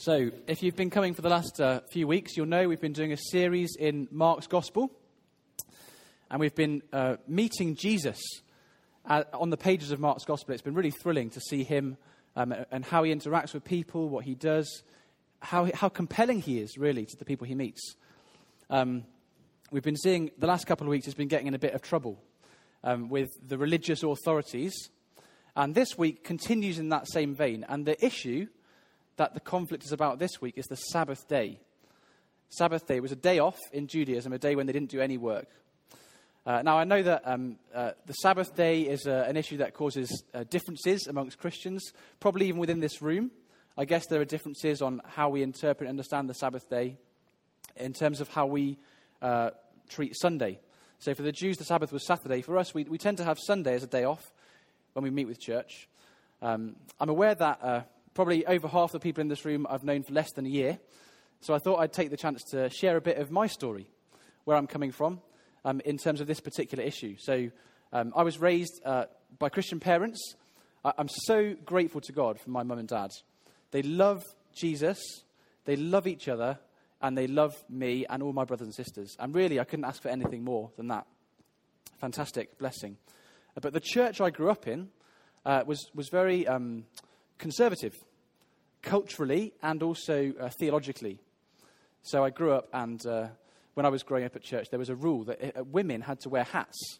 So, if you've been coming for the last uh, few weeks, you'll know we've been doing a series in Mark's Gospel. And we've been uh, meeting Jesus uh, on the pages of Mark's Gospel. It's been really thrilling to see him um, and how he interacts with people, what he does, how, how compelling he is, really, to the people he meets. Um, we've been seeing the last couple of weeks, he's been getting in a bit of trouble um, with the religious authorities. And this week continues in that same vein. And the issue that the conflict is about this week is the Sabbath day. Sabbath day was a day off in Judaism, a day when they didn't do any work. Uh, now, I know that um, uh, the Sabbath day is uh, an issue that causes uh, differences amongst Christians, probably even within this room. I guess there are differences on how we interpret and understand the Sabbath day in terms of how we uh, treat Sunday. So, for the Jews, the Sabbath was Saturday. For us, we, we tend to have Sunday as a day off when we meet with church. Um, I'm aware that uh, Probably over half the people in this room I've known for less than a year. So I thought I'd take the chance to share a bit of my story, where I'm coming from, um, in terms of this particular issue. So um, I was raised uh, by Christian parents. I- I'm so grateful to God for my mum and dad. They love Jesus, they love each other, and they love me and all my brothers and sisters. And really, I couldn't ask for anything more than that. Fantastic blessing. But the church I grew up in uh, was, was very um, conservative culturally and also uh, theologically. So I grew up, and uh, when I was growing up at church, there was a rule that uh, women had to wear hats.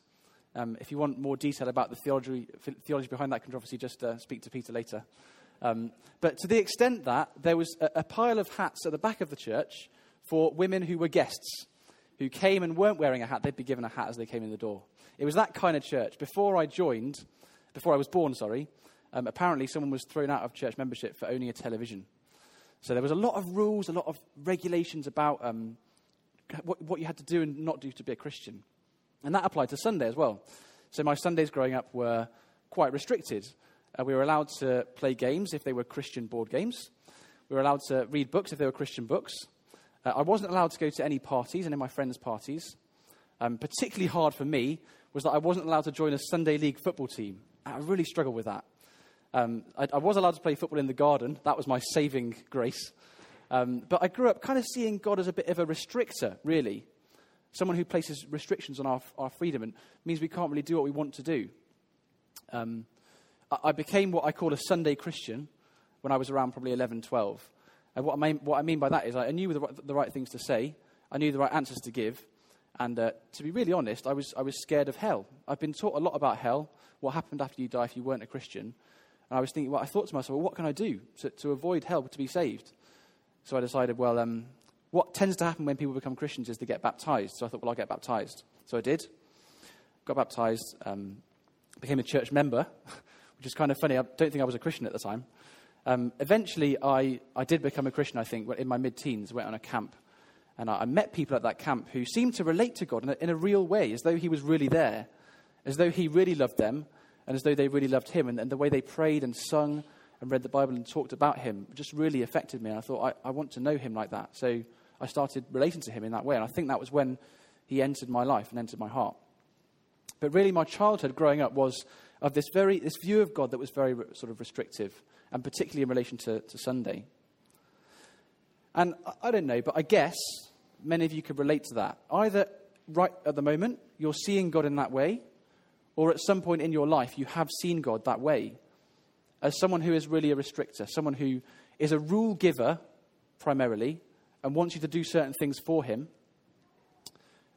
Um, if you want more detail about the theology, theology behind that controversy, just uh, speak to Peter later. Um, but to the extent that there was a, a pile of hats at the back of the church for women who were guests, who came and weren't wearing a hat, they'd be given a hat as they came in the door. It was that kind of church. Before I joined, before I was born, sorry, um, apparently someone was thrown out of church membership for owning a television. So there was a lot of rules, a lot of regulations about um, what, what you had to do and not do to be a Christian. And that applied to Sunday as well. So my Sundays growing up were quite restricted. Uh, we were allowed to play games if they were Christian board games. We were allowed to read books if they were Christian books. Uh, I wasn't allowed to go to any parties, any of my friends' parties. Um, particularly hard for me was that I wasn't allowed to join a Sunday league football team. I really struggled with that. Um, I, I, was allowed to play football in the garden. That was my saving grace. Um, but I grew up kind of seeing God as a bit of a restrictor, really. Someone who places restrictions on our, our freedom and means we can't really do what we want to do. Um, I, I, became what I call a Sunday Christian when I was around probably 11, 12. And what I mean, what I mean by that is I knew the right, the right things to say, I knew the right answers to give. And uh, to be really honest, I was, I was scared of hell. I've been taught a lot about hell, what happened after you die if you weren't a Christian. And I was thinking, well, I thought to myself, well, what can I do to, to avoid hell, to be saved? So I decided, well, um, what tends to happen when people become Christians is they get baptized. So I thought, well, I'll get baptized. So I did. Got baptized, um, became a church member, which is kind of funny. I don't think I was a Christian at the time. Um, eventually, I, I did become a Christian, I think, in my mid teens. went on a camp. And I, I, met people at that camp who seemed to relate to God in a, in a real way, as though He was really there, as though He really loved them, and as though they really loved him. And, and, the way they prayed and sung and read the Bible and talked about him just really affected me. And I thought, I, I want to know him like that. So I started relating to him in that way. And I think that was when he entered my life and entered my heart. But really, my childhood growing up was of this, very, this view of God that was very sort of restrictive, and particularly in relation to, to Sunday. And I, I don't know, but I guess many of you could relate to that. Either right at the moment, you're seeing God in that way, or at some point in your life you have seen God that way as someone who is really a restrictor, someone who is a rule giver primarily and wants you to do certain things for him.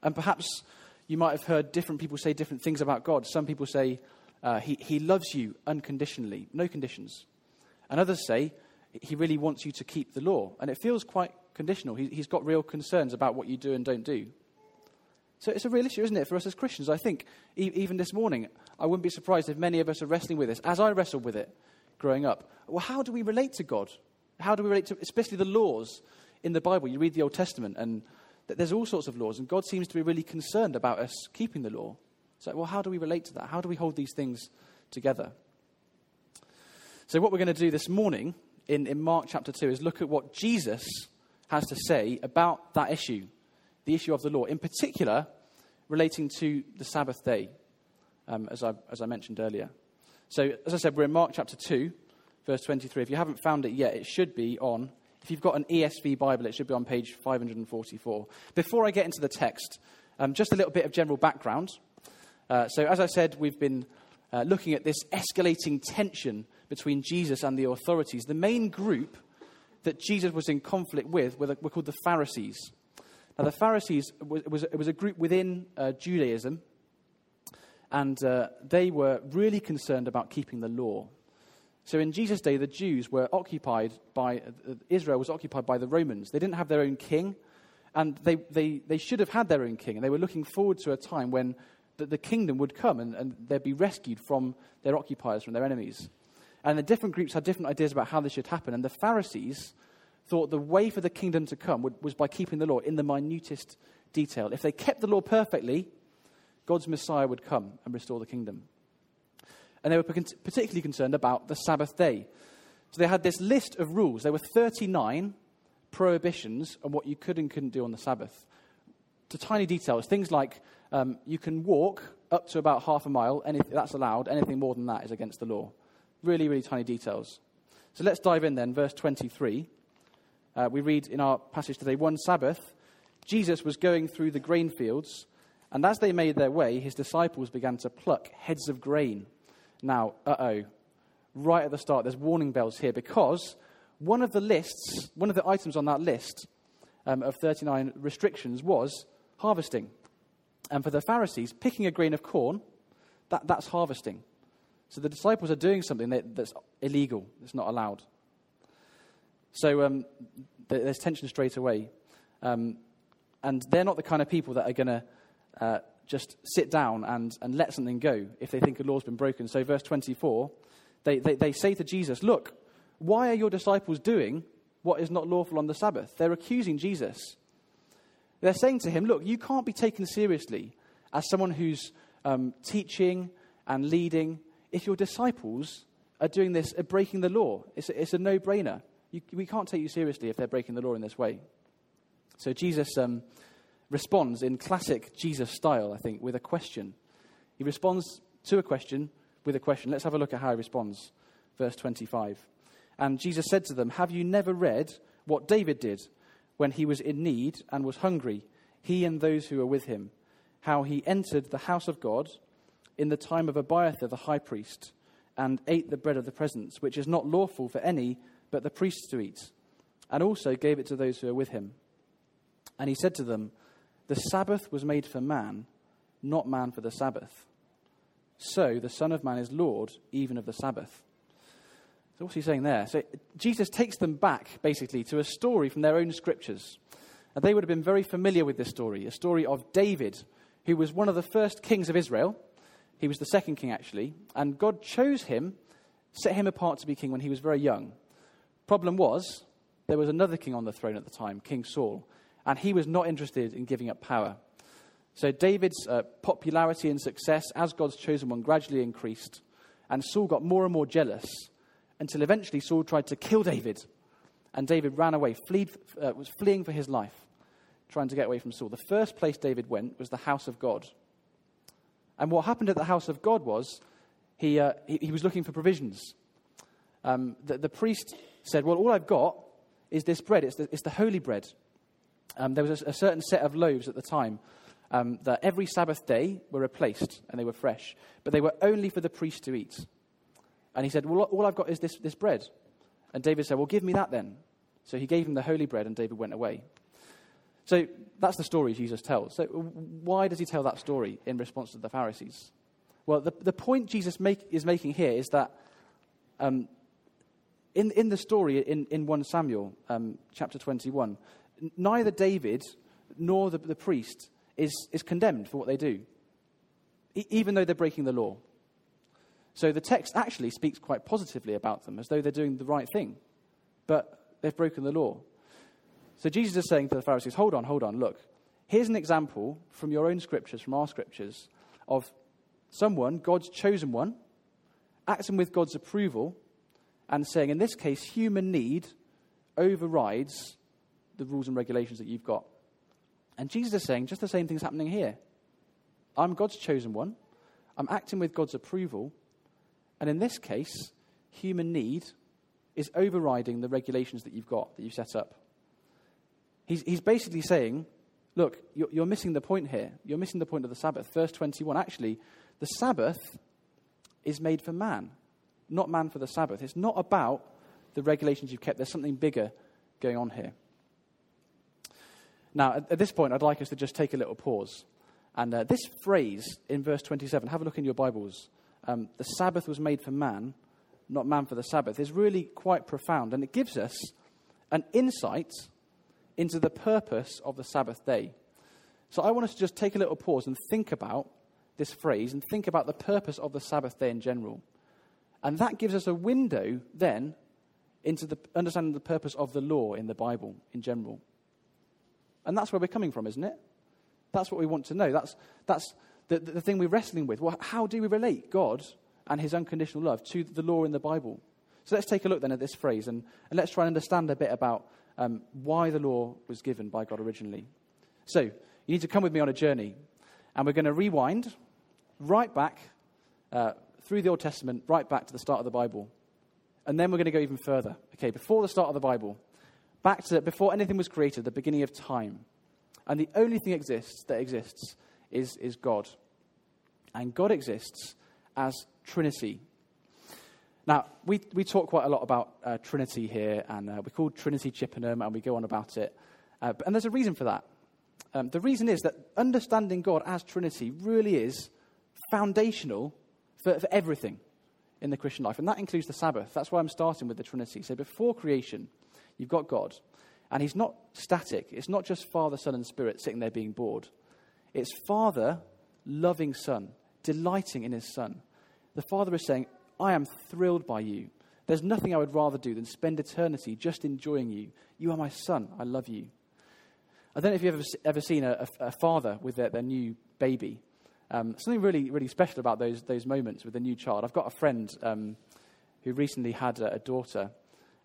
And perhaps you might have heard different people say different things about God. Some people say uh, he, he loves you unconditionally, no conditions. And others say he really wants you to keep the law. And it feels quite conditional. He, he's got real concerns about what you do and don't do. So it's a real issue, isn't it, for us as Christians? I think e- even this morning, I wouldn't be surprised if many of us are wrestling with this, as I wrestled with it growing up. Well, how do we relate to God? How do we relate to, especially the laws in the Bible? You read the Old Testament, and there's all sorts of laws, and God seems to be really concerned about us keeping the law. So, well, how do we relate to that? How do we hold these things together? So, what we're going to do this morning in, in Mark chapter 2 is look at what Jesus has to say about that issue the issue of the law, in particular relating to the Sabbath day, um, as, I, as I mentioned earlier. So, as I said, we're in Mark chapter 2, verse 23. If you haven't found it yet, it should be on If you've got an ESV Bible, it should be on page 544. Before I get into the text, um, just a little bit of general background. Uh, so, as I said, we've been uh, looking at this escalating tension between Jesus and the authorities. The main group that Jesus was in conflict with were, the, were called the Pharisees. Now, the Pharisees was, was, was a group within uh, Judaism, and uh, they were really concerned about keeping the law. So in Jesus' day, the Jews were occupied by, uh, Israel was occupied by the Romans. They didn't have their own king, and they, they, they should have had their own king. And they were looking forward to a time when the, the kingdom would come and, and they'd be rescued from their occupiers, from their enemies. And the different groups had different ideas about how this should happen. And the Pharisees thought the way for the kingdom to come would, was by keeping the law in the minutest detail. If they kept the law perfectly, God's Messiah would come and restore the kingdom and they were particularly concerned about the Sabbath day. So they had this list of rules. There were 39 prohibitions on what you could and couldn't do on the Sabbath. To tiny details, things like um, you can walk up to about half a mile, that's allowed. Anything more than that is against the law. Really, really tiny details. So let's dive in then, verse 23. Uh, we read in our passage today one Sabbath, Jesus was going through the grain fields, and as they made their way, his disciples began to pluck heads of grain now, uh oh, right at the start, there's warning bells here because one of the lists, one of the items on that list um, of 39 restrictions was harvesting. And for the Pharisees, picking a grain of corn, that, that's harvesting. So the disciples are doing something that, that's illegal, it's not allowed. So um, there's tension straight away. Um, and they're not the kind of people that are going to uh, just sit down and, and let something go if they think a law's been broken. So, verse 24, they, they, they say to Jesus, Look, why are your disciples doing what is not lawful on the Sabbath? They're accusing Jesus. They're saying to him, Look, you can't be taken seriously as someone who's um, teaching and leading if your disciples are doing this, are breaking the law. It's a, it's a no brainer. We can't take you seriously if they're breaking the law in this way. So Jesus um, responds in classic Jesus style, I think, with a question. He responds to a question with a question. Let's have a look at how he responds. Verse 25. And Jesus said to them, Have you never read what David did when he was in need and was hungry, he and those who were with him? How he entered the house of God in the time of Abiathar the high priest and ate the bread of the presence, which is not lawful for any but the priests to eat, and also gave it to those who were with him. And he said to them, the Sabbath was made for man, not man for the Sabbath. So the Son of Man is Lord even of the Sabbath. So what's he saying there? So Jesus takes them back, basically, to a story from their own scriptures. And they would have been very familiar with this story, a story of David, who was one of the first kings of Israel. He was the second king, actually. And God chose him, set him apart to be king when he was very young. The problem was, there was another king on the throne at the time, King Saul and he was not interested in giving up power. So David's uh, popularity and success as God's chosen one gradually increased, and Saul got more and more jealous until eventually Saul tried to kill David, and David ran away, fleed, uh, was fleeing for his life, trying to get away from Saul. The first place David went was the house of God. And what happened at the house of God was he, uh, he, he, was looking for provisions. Um, the, the, priest said, Well, all I've got is this bread, it's the, it's the holy bread um, there was a, a, certain set of loaves at the time um, that every Sabbath day were replaced and they were fresh, but they were only for the priest to eat. And he said, Well, all I've got is this, this bread. And David said, Well, give me that then. So he gave him the holy bread, and David went away. So that's the story Jesus tells. So why does he tell that story in response to the Pharisees? Well, the, the point Jesus make, is making here is that um, in, in the story in, in 1 Samuel um, chapter 21, neither David nor the, the priest is, is condemned for what they do, e- even though they're breaking the law. So the text actually speaks quite positively about them, as though they're doing the right thing, but they've broken the law. So Jesus is saying to the Pharisees, hold on, hold on, look. Here's an example from your own scriptures, from our scriptures, of someone, God's chosen one, acting with God's approval and saying, in this case, human need overrides the rules and regulations that you've got. And Jesus is saying just the same thing's happening here. I'm God's chosen one. I'm acting with God's approval. And in this case, human need is overriding the regulations that you've got, that you've set up. He's, he's basically saying, look, you're, you're missing the point here. You're missing the point of the Sabbath. Verse 21 actually, the Sabbath is made for man, not man for the Sabbath. It's not about the regulations you've kept, there's something bigger going on here. Now, at, at this point, I'd like us to just take a little pause. And uh, this phrase in verse 27, have a look in your Bibles. Um, the Sabbath was made for man, not man for the Sabbath, is really quite profound. And it gives us an insight into the purpose of the Sabbath day. So I want us to just take a little pause and think about this phrase and think about the purpose of the Sabbath day in general. And that gives us a window then into the understanding the purpose of the law in the Bible in general. And that's where we're coming from, isn't it? That's what we want to know. That's, that's the, the thing we're wrestling with. Well, how do we relate God and his unconditional love to the law in the Bible? So let's take a look then at this phrase and, and let's try and understand a bit about um, why the law was given by God originally. So, you need to come with me on a journey. And we're going to rewind right back uh, through the Old Testament, right back to the start of the Bible. And then we're going to go even further. Okay, before the start of the Bible, back to before anything was created, the beginning of time. And the only thing exists that exists is, is God. And God exists as Trinity. Now, we, we talk quite a lot about uh, Trinity here, and uh, we call Trinity Chippenham, and we go on about it. Uh, and there's a reason for that. Um, the reason is that understanding God as Trinity really is foundational for, for everything in the Christian life, and that includes the Sabbath. That's why I'm starting with the Trinity. So before creation, you've got God, and He's not static. It's not just Father, Son, and Spirit sitting there being bored. It's Father loving Son, delighting in His Son. The Father is saying, I am thrilled by you. There's nothing I would rather do than spend eternity just enjoying you. You are my son. I love you. I don't know if you've ever, ever seen a, a, a father with their, their new baby. Um, something really, really special about those, those moments with a new child. I've got a friend um, who recently had a, a daughter,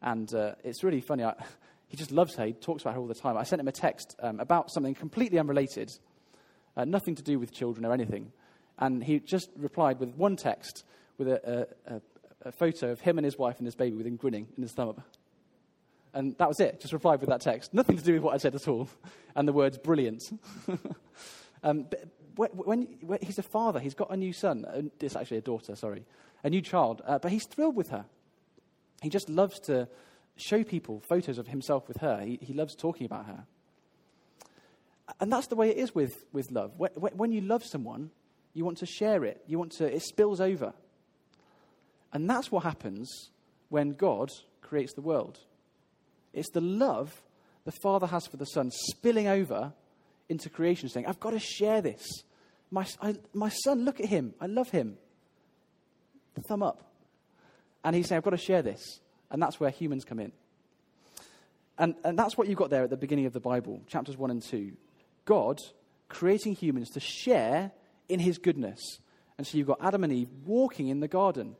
and uh, it's really funny. I, he just loves her. He talks about her all the time. I sent him a text um, about something completely unrelated, uh, nothing to do with children or anything. And he just replied with one text with a, a, a, photo of him and his wife and his baby with him grinning in his thumb up. And that was it. Just replied with that text. Nothing to do with what I said at all. And the words brilliant. um, when, when, he's a father, he's got a new son. Uh, it's actually a daughter, sorry. A new child. Uh, but he's thrilled with her. He just loves to show people photos of himself with her. He, he loves talking about her. And that's the way it is with, with love. When, when you love someone, you want to share it. You want to, it spills over. And that's what happens when God creates the world. It's the love the Father has for the Son spilling over into creation, saying, I've got to share this. My, I, my son, look at him. I love him. Thumb up. And he's saying, I've got to share this. And that's where humans come in. And, and that's what you've got there at the beginning of the Bible, chapters 1 and 2. God creating humans to share in his goodness. And so you've got Adam and Eve walking in the garden.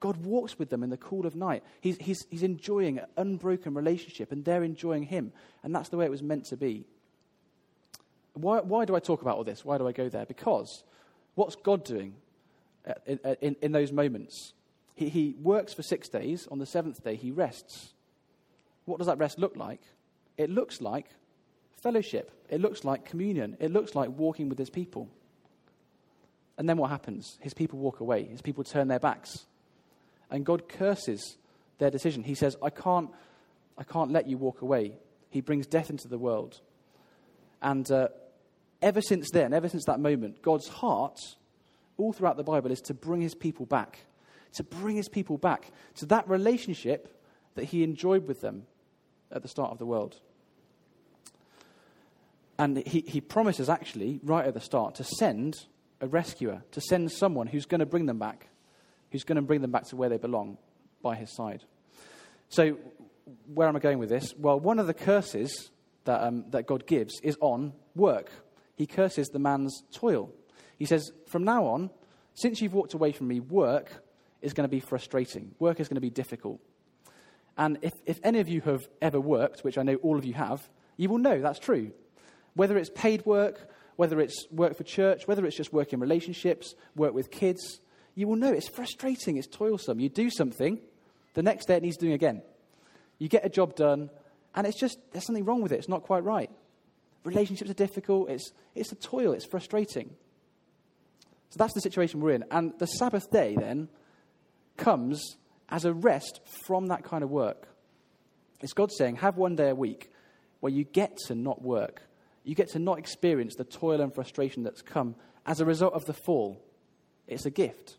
God walks with them in the cool of night. He's, he's, he's enjoying an unbroken relationship, and they're enjoying him. And that's the way it was meant to be. Why, why do I talk about all this? Why do I go there? Because what's God doing in, in, in those moments? He, he works for six days. On the seventh day, he rests. What does that rest look like? It looks like fellowship. It looks like communion. It looks like walking with his people. And then what happens? His people walk away. His people turn their backs and God curses their decision. He says, I can't, I can't let you walk away. He brings death into the world. And uh, ever since then, ever since that moment, God's heart, all throughout the Bible, is to bring his people back. To bring his people back to that relationship that he enjoyed with them at the start of the world. And he, he promises, actually, right at the start, to send a rescuer, to send someone who's going to bring them back who's going to bring them back to where they belong by his side. So, where am I going with this? Well, one of the curses that, um, that God gives is on work. He curses the man's toil. He says, From now on, since you've walked away from me, work is going to be frustrating. Work is going to be difficult. And if, if any of you have ever worked, which I know all of you have, you will know that's true. Whether it's paid work, whether it's work for church, whether it's just work in relationships, work with kids, you will know it's frustrating, it's toilsome. You do something, the next day it needs doing again. You get a job done, and it's just, there's something wrong with it. It's not quite right. Relationships are difficult. It's, it's a toil. It's frustrating. So that's the situation we're in. And the Sabbath day then comes as a rest from that kind of work. It's God saying, have one day a week where you get to not work. You get to not experience the toil and frustration that's come as a result of the fall. It's a gift.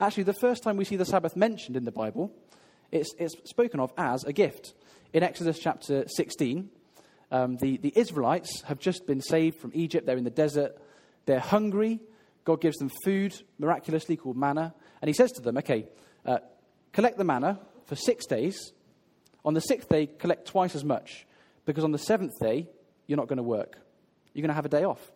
Actually, the first time we see the Sabbath mentioned in the Bible, it's, it's spoken of as a gift. In Exodus chapter 16, um, the, the Israelites have just been saved from Egypt. They're in the desert. They're hungry. God gives them food, miraculously called manna. And he says to them, okay, uh, collect the manna for six days. On the sixth day, collect twice as much. Because on the seventh day, you're not going to work. You're going to have a day off.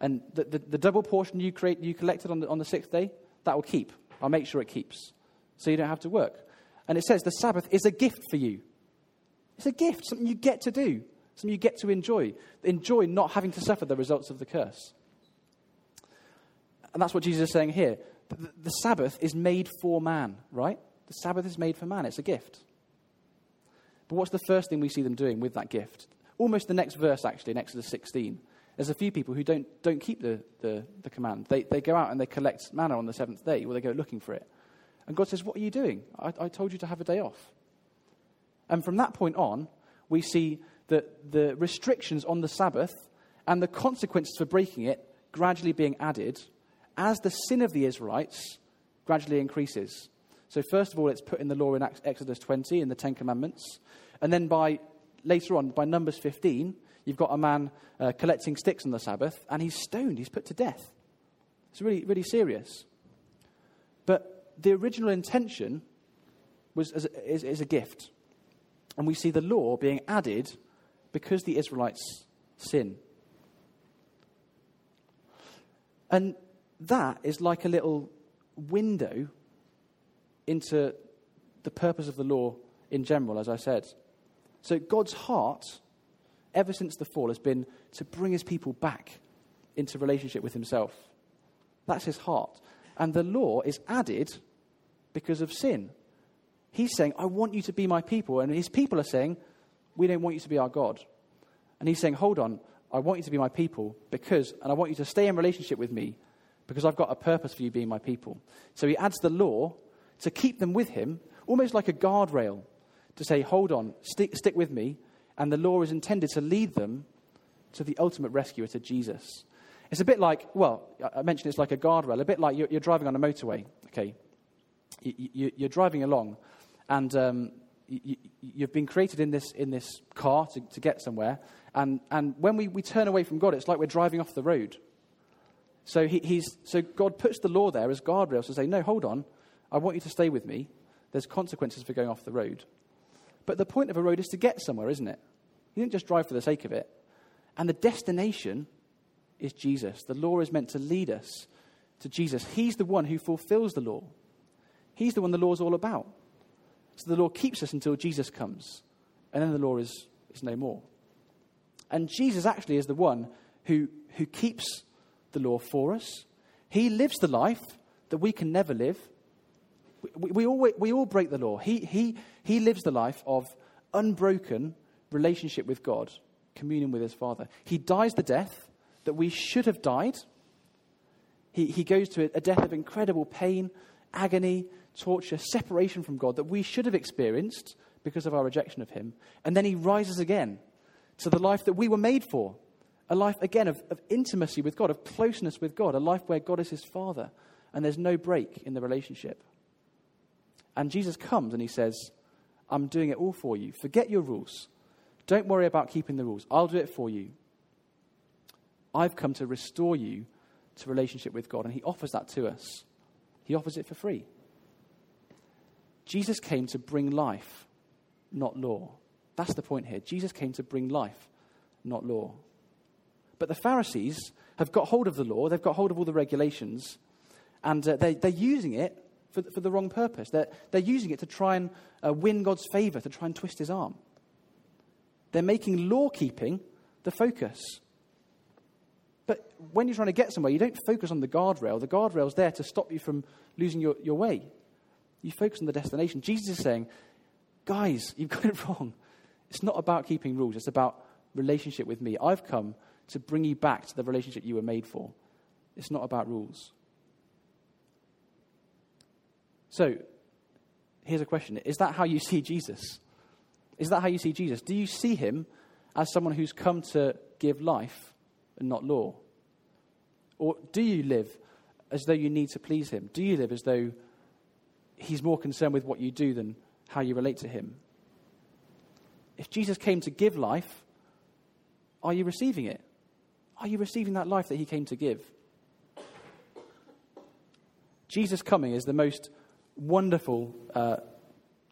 And the, the, the double portion you, create, you collected on the, on the sixth day, that will keep. I'll make sure it keeps. So you don't have to work. And it says the Sabbath is a gift for you. It's a gift, something you get to do, something you get to enjoy. Enjoy not having to suffer the results of the curse. And that's what Jesus is saying here. The, the Sabbath is made for man, right? The Sabbath is made for man. It's a gift. But what's the first thing we see them doing with that gift? Almost the next verse, actually, in Exodus 16. There's a few people who don't, don't keep the, the, the command. They, they go out and they collect manna on the seventh day, or they go looking for it. And God says, What are you doing? I, I told you to have a day off. And from that point on, we see that the restrictions on the Sabbath and the consequences for breaking it gradually being added as the sin of the Israelites gradually increases. So, first of all, it's put in the law in Exodus 20 in the Ten Commandments. And then by later on, by Numbers 15, you've got a man uh, collecting sticks on the Sabbath, and he's stoned, he's put to death. It's really, really serious. But the original intention was is, is a gift. And we see the law being added because the Israelites sin. And that is like a little window into the purpose of the law in general, as I said. So God's heart, ever since the fall, has been to bring his people back into relationship with himself. That's his heart. And the law is added because of sin. He's saying, I want you to be my people. And his people are saying, We don't want you to be our God. And he's saying, Hold on, I want you to be my people because, and I want you to stay in relationship with me because I've got a purpose for you being my people. So he adds the law to keep them with him, almost like a guardrail, to say, hold on, stick, stick with me. And the law is intended to lead them to the ultimate rescuer, to Jesus. It's a bit like, well, I mentioned it's like a guardrail, a bit like you're, you're driving on a motorway, okay? You, are driving along, and um, you, have been created in this, in this car to, to get somewhere. And, and when we, we turn away from God, it's like we're driving off the road. So, he, he's, so God puts the law there as guardrails to say, no, hold on. I want you to stay with me. There's consequences for going off the road. But the point of a road is to get somewhere, isn't it? You don't just drive for the sake of it. And the destination is Jesus. The law is meant to lead us to Jesus. He's the one who fulfills the law. He's the one the law is all about. So the law keeps us until Jesus comes, and then the law is, is no more. And Jesus actually is the one who, who keeps the law for us. He lives the life that we can never live. We, we, all, we all break the law. He, he, he lives the life of unbroken relationship with God, communion with his Father. He dies the death that we should have died. He, he goes to a death of incredible pain, agony, torture, separation from God that we should have experienced because of our rejection of him. And then he rises again to the life that we were made for a life, again, of, of intimacy with God, of closeness with God, a life where God is his Father and there's no break in the relationship. And Jesus comes and he says, I'm doing it all for you. Forget your rules. Don't worry about keeping the rules. I'll do it for you. I've come to restore you to relationship with God. And he offers that to us. He offers it for free. Jesus came to bring life, not law. That's the point here. Jesus came to bring life, not law. But the Pharisees have got hold of the law, they've got hold of all the regulations, and uh, they, they're using it for, for the wrong purpose. They're, they're using it to try and uh, win God's favor, to try and twist his arm. They're making law keeping the focus. But when you're trying to get somewhere, you don't focus on the guardrail. The guardrail's there to stop you from losing your, your way. You focus on the destination. Jesus is saying, guys, you've got it wrong. It's not about keeping rules, it's about relationship with me. I've come to bring you back to the relationship you were made for. It's not about rules. So, here's a question Is that how you see Jesus? Is that how you see Jesus? Do you see him as someone who's come to give life and not law? Or do you live as though you need to please him? Do you live as though he's more concerned with what you do than how you relate to him? If Jesus came to give life, are you receiving it? Are you receiving that life that he came to give? Jesus coming is the most wonderful uh,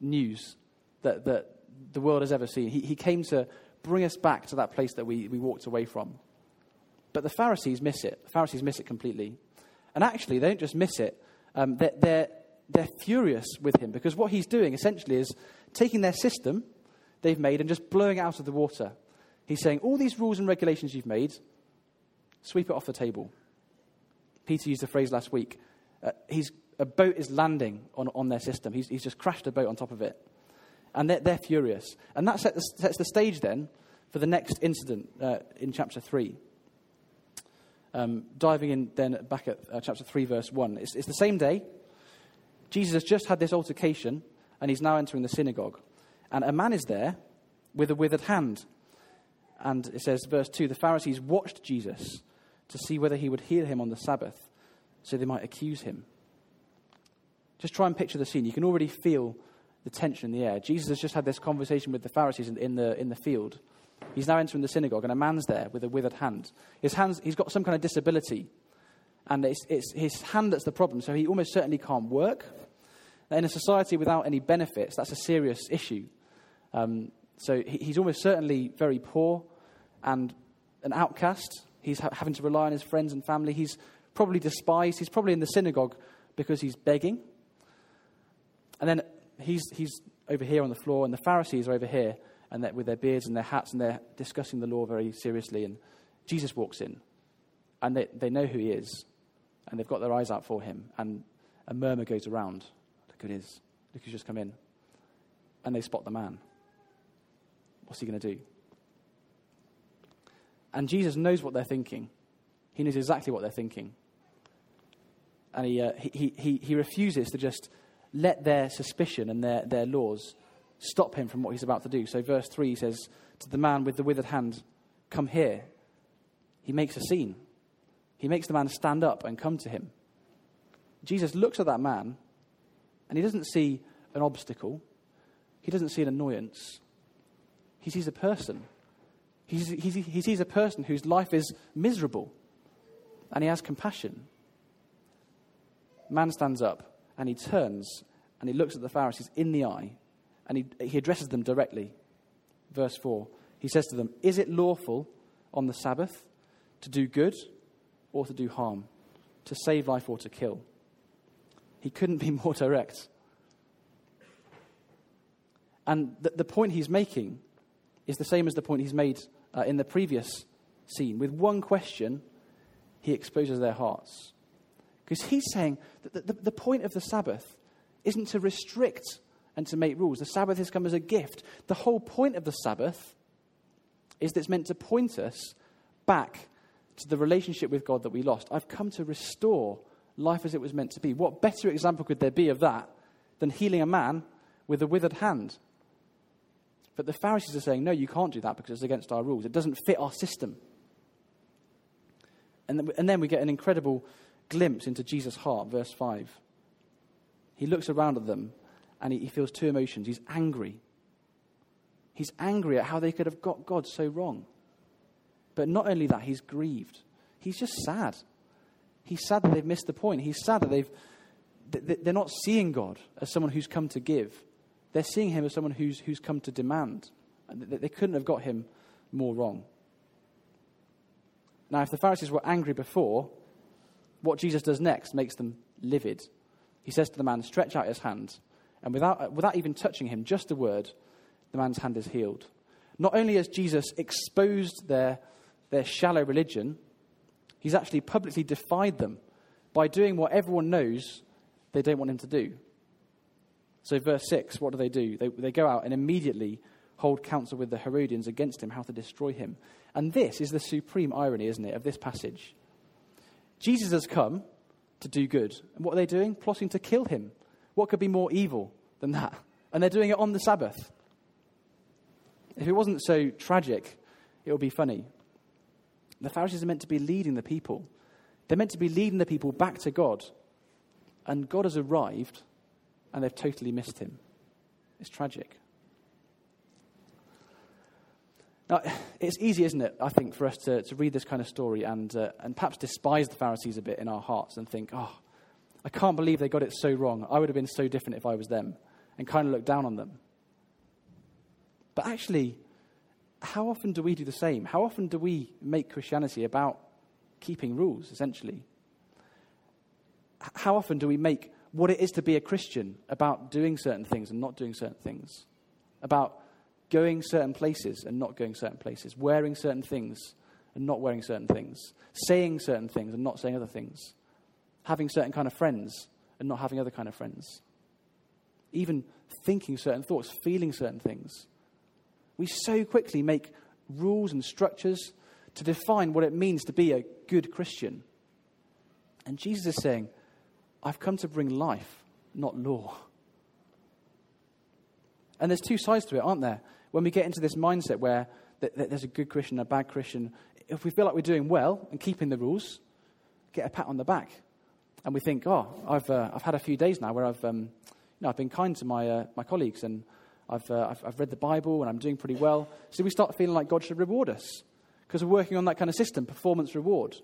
news that, that the world has ever seen. He, he came to bring us back to that place that we, we walked away from. But the Pharisees miss it. The Pharisees miss it completely. And actually, they don't just miss it, um, they're, they're, they're furious with him because what he's doing essentially is taking their system they've made and just blowing it out of the water. He's saying, All these rules and regulations you've made, sweep it off the table. Peter used the phrase last week. Uh, he's, a boat is landing on, on their system. He's, he's just crashed a boat on top of it. And they're, they're furious. And that sets the, sets the stage then for the next incident uh, in chapter 3. Um, diving in then back at uh, chapter 3, verse 1. It's, it's the same day. Jesus has just had this altercation, and he's now entering the synagogue. And a man is there with a withered hand. And it says, verse 2 the Pharisees watched Jesus to see whether he would heal him on the Sabbath so they might accuse him. Just try and picture the scene. You can already feel the tension in the air. Jesus has just had this conversation with the Pharisees in, in, the, in the field. He's now entering the synagogue, and a man's there with a withered hand. His hands, he's got some kind of disability, and it's, it's his hand that's the problem, so he almost certainly can't work. In a society without any benefits, that's a serious issue. Um, so he, he's almost certainly very poor and an outcast. He's ha- having to rely on his friends and family. He's probably despised. He's probably in the synagogue because he's begging. And then he's, he's over here on the floor, and the Pharisees are over here and with their beards and their hats, and they're discussing the law very seriously. And Jesus walks in, and they, they know who he is, and they've got their eyes out for him. And a murmur goes around. It is. Look just come in. And they spot the man. What's he going to do? And Jesus knows what they're thinking. He knows exactly what they're thinking. And he, uh, he, he, he refuses to just let their suspicion and their, their laws stop him from what he's about to do. So, verse 3 says to the man with the withered hand, Come here. He makes a scene. He makes the man stand up and come to him. Jesus looks at that man and he doesn't see an obstacle, he doesn't see an annoyance. He sees a person. He sees, a person whose life is miserable and he has compassion. Man stands up and he turns and he looks at the Pharisees in the eye and he, he addresses them directly. Verse 4 He says to them, Is it lawful on the Sabbath to do good or to do harm, to save life or to kill? He couldn't be more direct. And the, the point he's making is the same as the point he's made uh, in the previous scene. With one question, he exposes their hearts. Because he's saying that the, the, the point of the Sabbath isn't to restrict and to make rules. The Sabbath has come as a gift. The whole point of the Sabbath is that it's meant to point us back to the relationship with God that we lost. I've come to restore life as it was meant to be. What better example could there be of that than healing a man with a withered hand? But the Pharisees are saying, no, you can't do that because it's against our rules. It doesn't fit our system. And, and then we get an incredible glimpse into Jesus' heart, verse 5. He looks around at them and he, he feels two emotions. He's angry. He's angry at how they could have got God so wrong. But not only that, he's grieved. He's just sad. He's sad that they've missed the point. He's sad that they've, they're not seeing God as someone who's come to give. They're seeing him as someone who's, who's come to demand. And they couldn't have got him more wrong. Now, if the Pharisees were angry before, what Jesus does next makes them livid. He says to the man, Stretch out his hand. And without, uh, without even touching him, just a word, the man's hand is healed. Not only has Jesus exposed their, their shallow religion, he's actually publicly defied them by doing what everyone knows they don't want him to do. So, verse 6, what do they do? They, they go out and immediately hold counsel with the Herodians against him, how to destroy him. And this is the supreme irony, isn't it, of this passage. Jesus has come to do good. And what are they doing? Plotting to kill him. What could be more evil than that? And they're doing it on the Sabbath. If it wasn't so tragic, it would be funny. The Pharisees are meant to be leading the people. They're meant to be leading the people back to God. And God has arrived and they've totally missed him. It's tragic. Now, it's easy, isn't it, I think, for us to, to read this kind of story and, uh, and perhaps despise the Pharisees a bit in our hearts and think, oh, I can't believe they got it so wrong. I would have been so different if I was them, and kind of look down on them. But actually, how often do we do the same? How often do we make Christianity about keeping rules, essentially? How often do we make what it is to be a Christian about doing certain things and not doing certain things? About going certain places and not going certain places, wearing certain things and not wearing certain things, saying certain things and not saying other things, having certain kind of friends and not having other kind of friends, even thinking certain thoughts, feeling certain things. We so quickly make rules and structures to define what it means to be a good Christian. And Jesus is saying, I've come to bring life, not law. And there's two sides to it, aren't there? when we get into this mindset where th- th- there's a good Christian and a bad Christian, if we feel like we're doing well and keeping the rules, get a pat on the back. And we think, oh, I've, uh, I've had a few days now where I've, um, you know, I've been kind to my, uh, my colleagues and I've, uh, I've, I've read the Bible and I'm doing pretty well. So we start feeling like God should reward us because we're working on that kind of system, performance reward.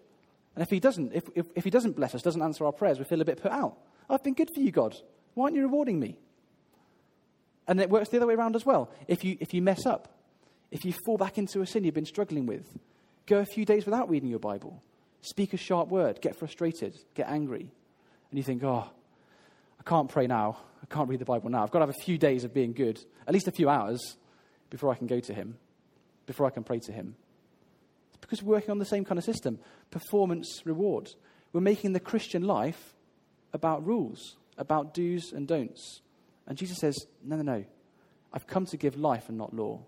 And if he doesn't, if, if, if he doesn't bless us, doesn't answer our prayers, we feel a bit put out. I've been good for you, God. Why aren't you rewarding me? And it works the other way around as well. If you, if you mess up, if you fall back into a sin you've been struggling with, go a few days without reading your Bible. Speak a sharp word, get frustrated, get angry. And you think, oh, I can't pray now. I can't read the Bible now. I've got to have a few days of being good, at least a few hours, before I can go to Him, before I can pray to Him. It's because we're working on the same kind of system performance, reward. We're making the Christian life about rules, about do's and don'ts. And Jesus says, No, no, no. I've come to give life and not law.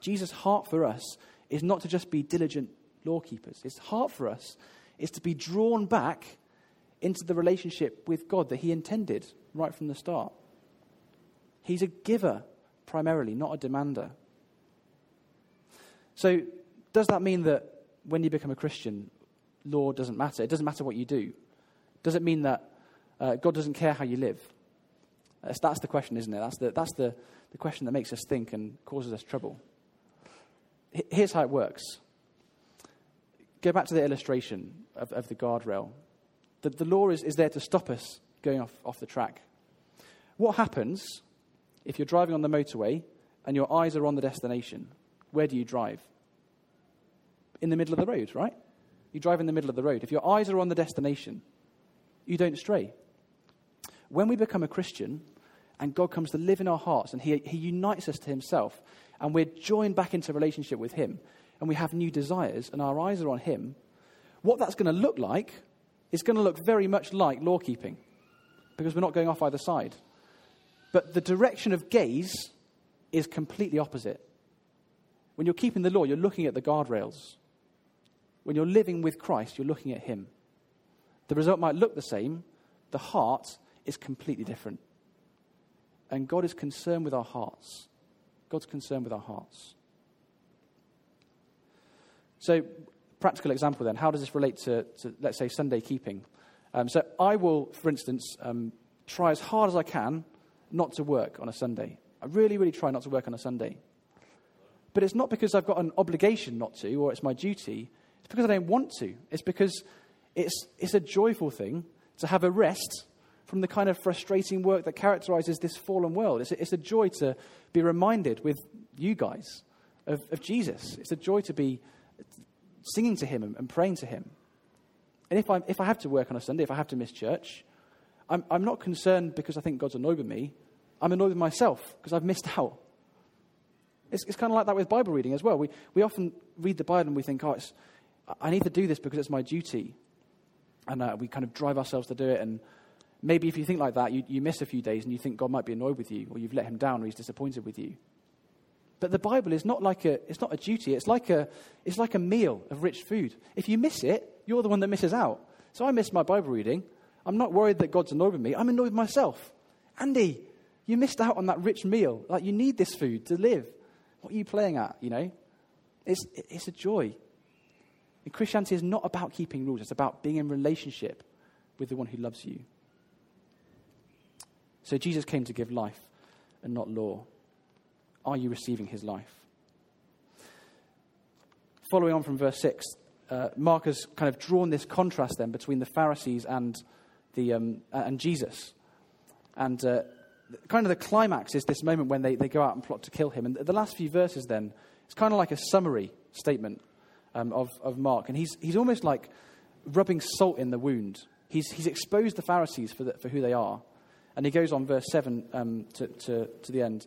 Jesus' heart for us is not to just be diligent law keepers. His heart for us is to be drawn back into the relationship with God that he intended right from the start. He's a giver primarily, not a demander. So, does that mean that when you become a Christian, law doesn't matter? It doesn't matter what you do. Does it mean that uh, God doesn't care how you live? That's, that's the question, isn't it? That's, the, that's the, the question that makes us think and causes us trouble. H- here's how it works. Go back to the illustration of, of the guardrail. The, the law is, is there to stop us going off, off the track. What happens if you're driving on the motorway and your eyes are on the destination? Where do you drive? In the middle of the road, right? You drive in the middle of the road. If your eyes are on the destination, you don't stray. When we become a Christian and God comes to live in our hearts and He, he unites us to Himself and we're joined back into relationship with Him and we have new desires and our eyes are on Him, what that's going to look like is going to look very much like law keeping because we're not going off either side. But the direction of gaze is completely opposite. When you're keeping the law, you're looking at the guardrails. When you're living with Christ, you're looking at Him. The result might look the same, the heart is completely different. And God is concerned with our hearts. God's concerned with our hearts. So, practical example then, how does this relate to, to let's say, Sunday keeping? Um, so, I will, for instance, um, try as hard as I can not to work on a Sunday. I really, really try not to work on a Sunday. But it's not because I've got an obligation not to or it's my duty. It's because I don't want to. It's because it's, it's a joyful thing to have a rest from the kind of frustrating work that characterizes this fallen world. It's a, it's a joy to be reminded with you guys of, of Jesus. It's a joy to be singing to Him and, praying to Him. And if, i if I have to work on a Sunday, if I have to miss church, I'm, I'm not concerned because I think God's annoyed with me. I'm annoyed with myself because I've missed out. It's, it's kind of like that with Bible reading as well. We, we often read the Bible and we think, oh, I need to do this because it's my duty. And uh, we kind of drive ourselves to do it. And Maybe if you think like that, you, you miss a few days and you think God might be annoyed with you, or you've let him down, or he's disappointed with you. But the Bible is not like a, it's not a duty, it's like a, it's like a meal of rich food. If you miss it, you're the one that misses out. So I miss my Bible reading. I'm not worried that God's annoyed with me. I'm annoyed with myself. Andy, you missed out on that rich meal. Like, you need this food to live. What are you playing at, you know? It's, it's a joy. And Christianity is not about keeping rules, it's about being in relationship with the one who loves you. So Jesus came to give life and not law. Are you receiving his life? Following on from verse 6, uh, Mark has kind of drawn this contrast then between the Pharisees and, the, um, and Jesus. And uh, kind of the climax is this moment when they, they go out and plot to kill him. And the last few verses then, it's kind of like a summary statement um, of, of Mark. And he's, he's almost like rubbing salt in the wound. He's, he's exposed the Pharisees for, the, for who they are. And he goes on, verse 7 um, to, to, to the end.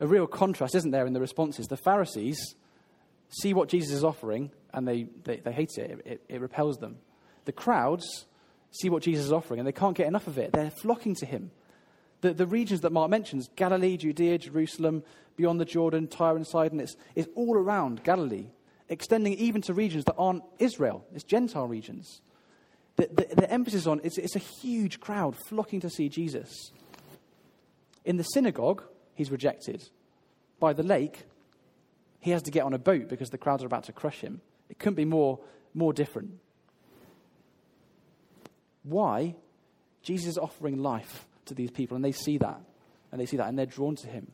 a real contrast, isn't there, in the responses? The Pharisees see what Jesus is offering and they, they, they hate it. it. It repels them. The crowds see what Jesus is offering and they can't get enough of it. They're flocking to him. The, the regions that Mark mentions Galilee, Judea, Jerusalem, beyond the Jordan, Tyre and Sidon it's, it's all around Galilee, extending even to regions that aren't Israel, it's Gentile regions. The, the, the emphasis on it's, it's a huge crowd flocking to see Jesus. In the synagogue, he's rejected. By the lake, he has to get on a boat because the crowds are about to crush him. It couldn't be more, more different. Why? Jesus is offering life to these people, and they see that. And they see that, and they're drawn to him.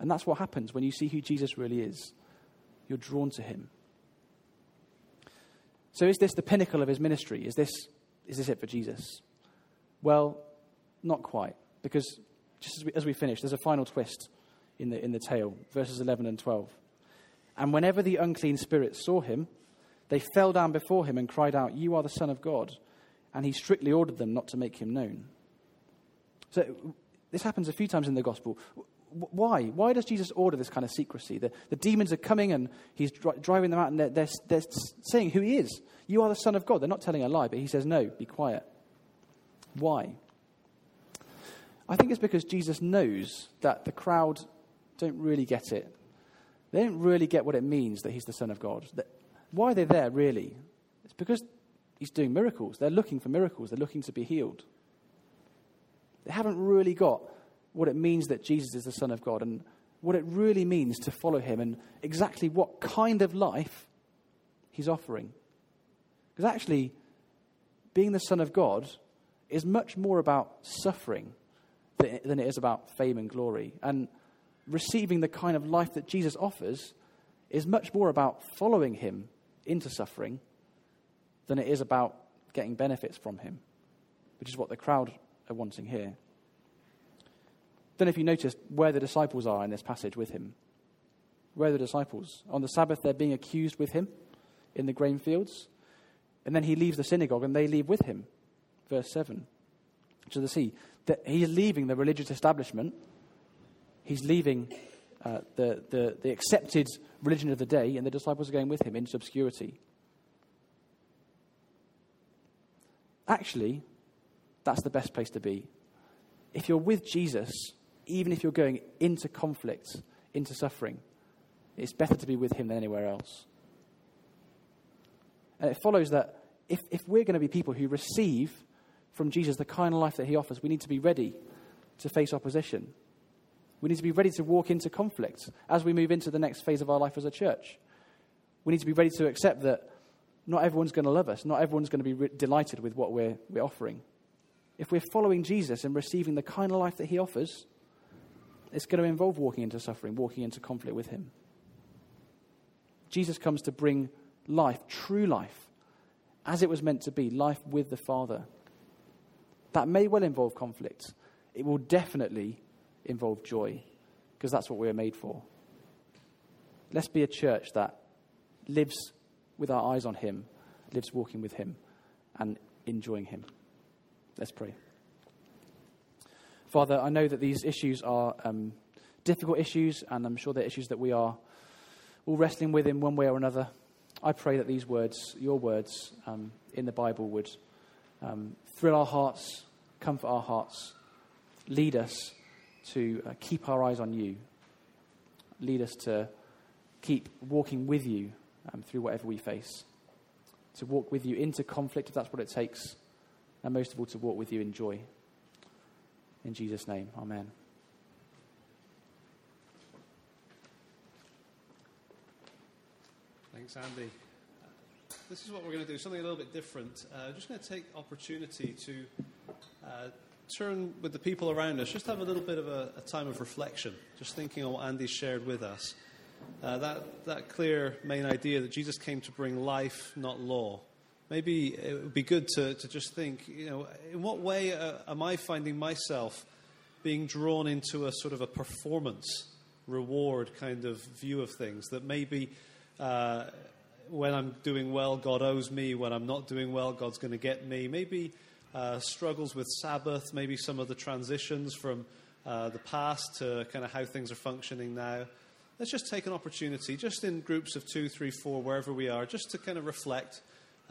And that's what happens when you see who Jesus really is. You're drawn to him. So, is this the pinnacle of his ministry? Is this, is this it for Jesus? Well, not quite. Because just as we, as we finish, there's a final twist in the, in the tale, verses 11 and 12. And whenever the unclean spirits saw him, they fell down before him and cried out, You are the Son of God. And he strictly ordered them not to make him known. So this happens a few times in the gospel. Why? Why does Jesus order this kind of secrecy? The, the demons are coming and he's dri- driving them out and they're, they're, they're saying who he is. You are the Son of God. They're not telling a lie, but he says, no, be quiet. Why? I think it's because Jesus knows that the crowd don't really get it. They don't really get what it means that he's the Son of God. Why are they there, really? It's because he's doing miracles. They're looking for miracles, they're looking to be healed. They haven't really got what it means that Jesus is the Son of God and what it really means to follow him and exactly what kind of life he's offering. Because actually, being the Son of God is much more about suffering than it is about fame and glory. And receiving the kind of life that Jesus offers is much more about following him into suffering than it is about getting benefits from him, which is what the crowd are wanting here. Know if you noticed where the disciples are in this passage with him. Where are the disciples? On the Sabbath, they're being accused with him in the grain fields. And then he leaves the synagogue and they leave with him. Verse 7. To the sea. That he's leaving the religious establishment. He's leaving uh, the, the, the accepted religion of the day, and the disciples are going with him into obscurity. Actually, that's the best place to be. If you're with Jesus, even if you're going into conflict, into suffering, it's better to be with him than anywhere else. And it follows that if, if we're going to be people who receive from Jesus the kind of life that he offers, we need to be ready to face opposition. We need to be ready to walk into conflict as we move into the next phase of our life as a church. We need to be ready to accept that not everyone's going to love us, not everyone's going to be re- delighted with what we're, we're offering if we're following Jesus and receiving the kind of life that he offers, it's going to involve walking into suffering, walking into conflict with him. Jesus comes to bring life, true life, as it was meant to be, life with the Father. That may well involve conflict. It will definitely involve joy, because that's what we're made for. Let's be a church that lives with our eyes on Him, lives walking with Him, and enjoying Him. Let's pray. Father, I know that these issues are um, difficult issues, and I'm sure they're issues that we are all wrestling with in one way or another. I pray that these words, your words um, in the Bible, would um, thrill our hearts, comfort our hearts, lead us to uh, keep our eyes on you, lead us to keep walking with you um, through whatever we face, to walk with you into conflict if that's what it takes, and most of all, to walk with you in joy. In Jesus' name, amen. Thanks, Andy. This is what we're going to do, something a little bit different. Uh, just going to take opportunity to uh, turn with the people around us, just have a little bit of a, a time of reflection, just thinking on what Andy shared with us. Uh, that, that clear main idea that Jesus came to bring life, not law. Maybe it would be good to, to just think, you know, in what way uh, am I finding myself being drawn into a sort of a performance reward kind of view of things that maybe uh, when I'm doing well, God owes me. When I'm not doing well, God's going to get me. Maybe uh, struggles with Sabbath, maybe some of the transitions from uh, the past to kind of how things are functioning now. Let's just take an opportunity, just in groups of two, three, four, wherever we are, just to kind of reflect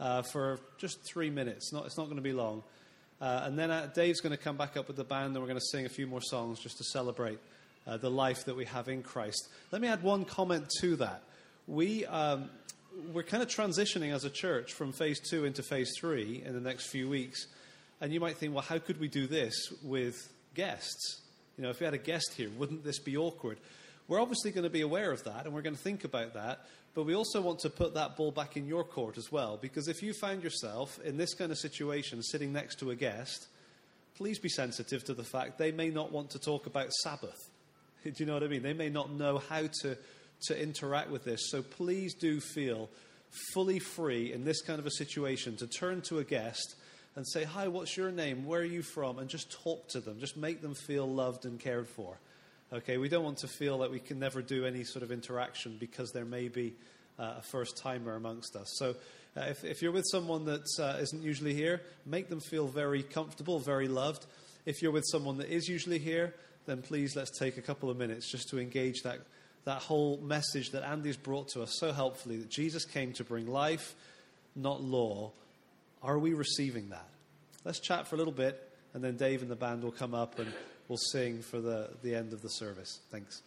uh, for just three minutes. Not, it's not going to be long. Uh, and then uh, Dave's going to come back up with the band, and we're going to sing a few more songs just to celebrate uh, the life that we have in Christ. Let me add one comment to that we, um, we're kind of transitioning as a church from phase two into phase three in the next few weeks. And you might think, well, how could we do this with guests? You know, if we had a guest here, wouldn't this be awkward? We're obviously going to be aware of that and we're going to think about that. But we also want to put that ball back in your court as well. Because if you find yourself in this kind of situation sitting next to a guest, please be sensitive to the fact they may not want to talk about Sabbath. Do you know what I mean? They may not know how to to interact with this. So please do feel fully free in this kind of a situation to turn to a guest and say, Hi, what's your name? Where are you from? And just talk to them. Just make them feel loved and cared for. Okay, we don't want to feel that we can never do any sort of interaction because there may be uh, a first timer amongst us. So uh, if, if, you're with someone that uh, not usually here, make them feel very comfortable, very loved. If you're with someone that is usually here, then please let's take a couple of minutes just to engage that that whole message that Andy's brought to us so helpfully that Jesus came to bring life, not law. Are we receiving that? Let's chat for a little bit, and then Dave and the band will come up and we'll sing for the, the end of the service. Thanks.